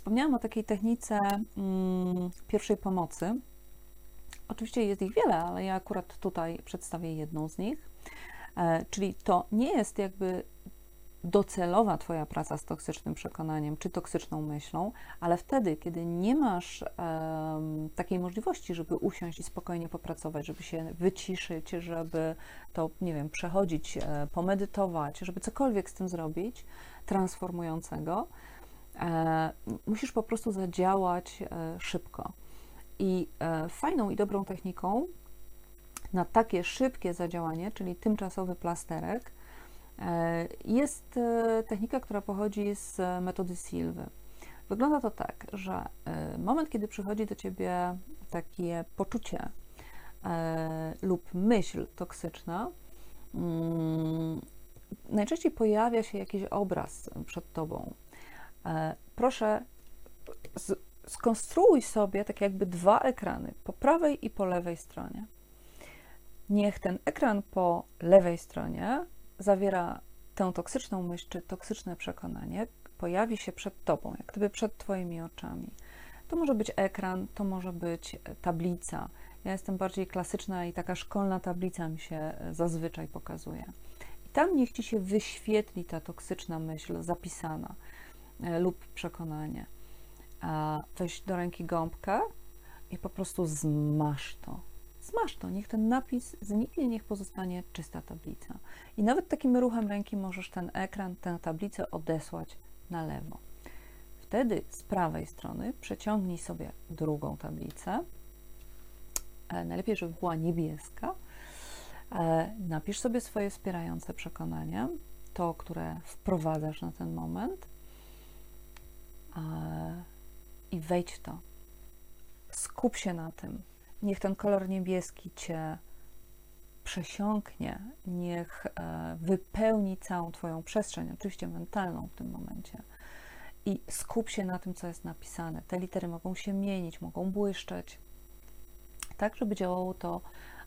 Wspomniałam o takiej technice mm, pierwszej pomocy. Oczywiście jest ich wiele, ale ja akurat tutaj przedstawię jedną z nich. E, czyli to nie jest jakby docelowa Twoja praca z toksycznym przekonaniem czy toksyczną myślą, ale wtedy, kiedy nie masz um, takiej możliwości, żeby usiąść i spokojnie popracować, żeby się wyciszyć, żeby to, nie wiem, przechodzić, e, pomedytować, żeby cokolwiek z tym zrobić transformującego, musisz po prostu zadziałać e, szybko. I e, fajną i dobrą techniką na takie szybkie zadziałanie, czyli tymczasowy plasterek, E, jest e, technika, która pochodzi z metody Silwy. Wygląda to tak, że e, moment, kiedy przychodzi do ciebie takie poczucie lub myśl toksyczna, mm, najczęściej pojawia się jakiś obraz przed tobą. Proszę, skonstruuj sobie tak jakby dwa ekrany, po prawej i po lewej stronie. Niech ten ekran po lewej stronie zawiera tę toksyczną myśl czy toksyczne przekonanie, pojawi się przed tobą, jak gdyby przed twoimi oczami. To może być ekran, to może być tablica. Ja jestem bardziej klasyczna i taka szkolna tablica mi się e, zazwyczaj pokazuje. I tam niech ci się wyświetli ta toksyczna myśl zapisana e, lub przekonanie. Weź do ręki gąbkę i po prostu zmasz to Smaż to, niech ten napis zniknie, niech pozostanie czysta tablica. I nawet takim ruchem ręki możesz ten ekran, tę tablicę odesłać na lewo. Wtedy z prawej strony przeciągnij sobie drugą tablicę. E, najlepiej, żeby była niebieska. E, napisz sobie swoje wspierające przekonania, to, które wprowadzasz na ten moment e, i wejdź w to. Skup się na tym, Niech ten kolor niebieski Cię przesiąknie, niech e, wypełni całą Twoją przestrzeń, oczywiście mentalną w tym momencie. I skup się na tym, co jest napisane. Te litery mogą się mienić, mogą błyszczeć, tak, żeby działało to e,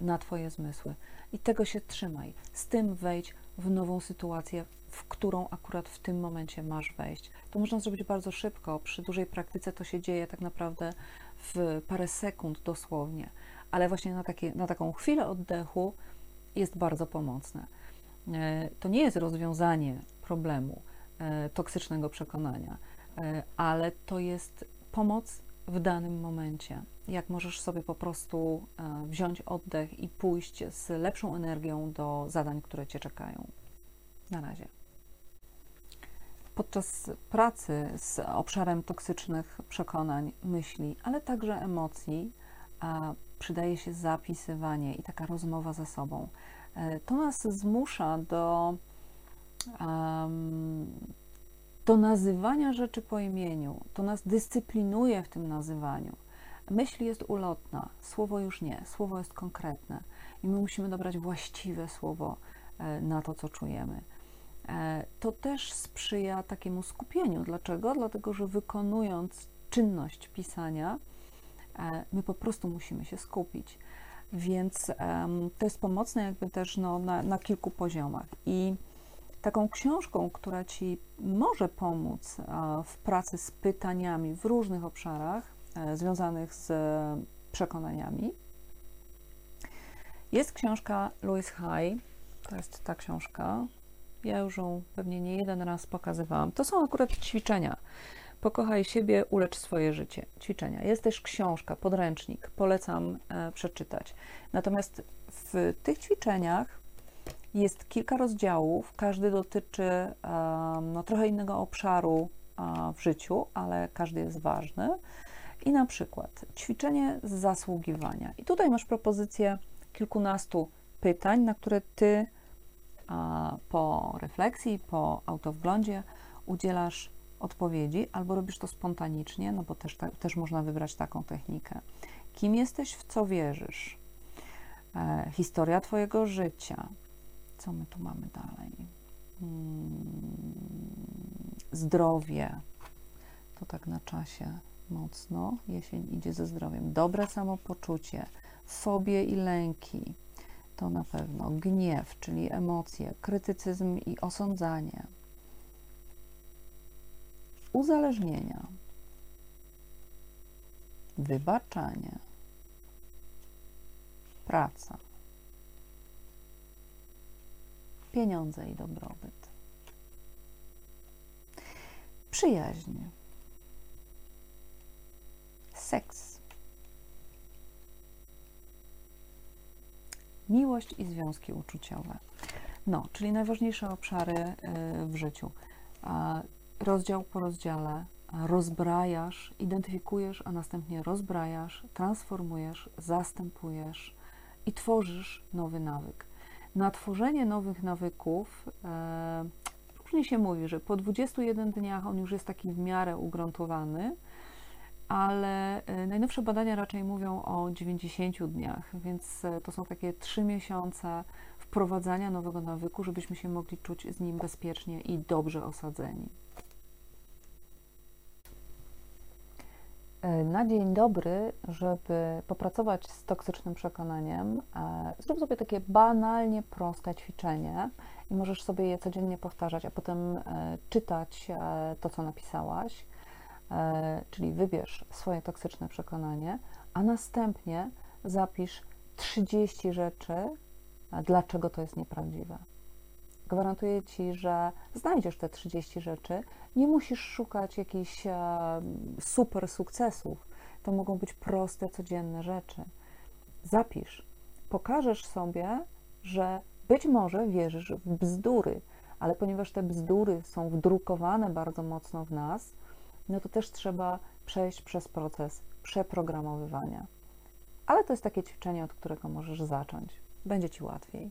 na Twoje zmysły. I tego się trzymaj. Z tym wejdź w nową sytuację, w którą akurat w tym momencie masz wejść. To można zrobić bardzo szybko. Przy dużej praktyce to się dzieje tak naprawdę w parę sekund dosłownie, ale właśnie na, takie, na taką chwilę oddechu jest bardzo pomocne. E, to nie jest rozwiązanie problemu e, toksycznego przekonania, e, ale to jest pomoc w danym momencie. Jak możesz sobie po prostu wziąć oddech i pójść z lepszą energią do zadań, które cię czekają. Na razie podczas pracy z obszarem toksycznych przekonań, myśli, ale także emocji, przydaje się zapisywanie i taka rozmowa ze sobą. E, to nas zmusza do, do nazywania rzeczy po imieniu, to nas dyscyplinuje w tym nazywaniu. Myśl jest ulotna, słowo już nie, słowo jest konkretne i my musimy dobrać właściwe słowo e, na to, co czujemy. E, to też sprzyja takiemu skupieniu. Dlaczego? Dlatego, że wykonując czynność pisania, e, my po prostu musimy się skupić. Więc to jest pomocne jakby też no, na, na kilku poziomach. I taką książką, która Ci może pomóc w pracy z pytaniami w różnych obszarach e, związanych z przekonaniami, jest książka Louis Hay. To jest ta książka, ja już ją pewnie nie jeden raz pokazywałam. To są akurat ćwiczenia. Pokochaj siebie, ulecz swoje życie. Ćwiczenia. Jest też książka, podręcznik. Polecam e, przeczytać. Natomiast w tych ćwiczeniach jest kilka rozdziałów. Każdy dotyczy no, trochę innego obszaru w życiu, ale każdy jest ważny. I na przykład ćwiczenie z zasługiwania. I tutaj masz propozycję kilkunastu pytań, na które ty po refleksji, po autowglądzie udzielasz odpowiedzi, albo robisz to spontanicznie, no bo też, też można wybrać taką technikę. Kim jesteś, w co wierzysz? E, historia Twojego życia. Co my tu mamy dalej? Hmm, zdrowie. To tak na czasie mocno. Jesień idzie ze zdrowiem. Dobre samopoczucie, fobie i lęki to na pewno gniew, czyli emocje, krytycyzm i osądzanie. uzależnienia, wybaczanie, praca, pieniądze i dobrobyt, przyjaźń, seks, miłość i związki uczuciowe. No, czyli najważniejsze obszary y, w życiu. Rozdział po rozdziale rozbrajasz, identyfikujesz, a następnie rozbrajasz, transformujesz, zastępujesz i tworzysz nowy nawyk. Na tworzenie nowych nawyków e, różnie się mówi, że po 21 dniach on już jest taki w miarę ugruntowany, ale e, najnowsze badania raczej mówią o 90 dniach, więc e, to są takie 3 miesiące wprowadzania nowego nawyku, żebyśmy się mogli czuć z nim bezpiecznie i dobrze osadzeni. Na dzień dobry, żeby popracować z toksycznym przekonaniem, e, zrób sobie takie banalnie proste ćwiczenie i możesz sobie je codziennie powtarzać, a potem e, czytać to, co napisałaś. Czyli wybierz swoje toksyczne przekonanie, a następnie zapisz 30 rzeczy, dlaczego to jest nieprawdziwe. Gwarantuję ci, że znajdziesz te 30 rzeczy. Nie musisz szukać jakichś e, super sukcesów. To mogą być proste, codzienne rzeczy. Zapisz. Pokażesz sobie, że być może wierzysz w bzdury, ale ponieważ te bzdury są wdrukowane bardzo mocno w nas, no to też trzeba przejść przez proces przeprogramowywania. Ale to jest takie ćwiczenie, od którego możesz zacząć. Będzie ci łatwiej.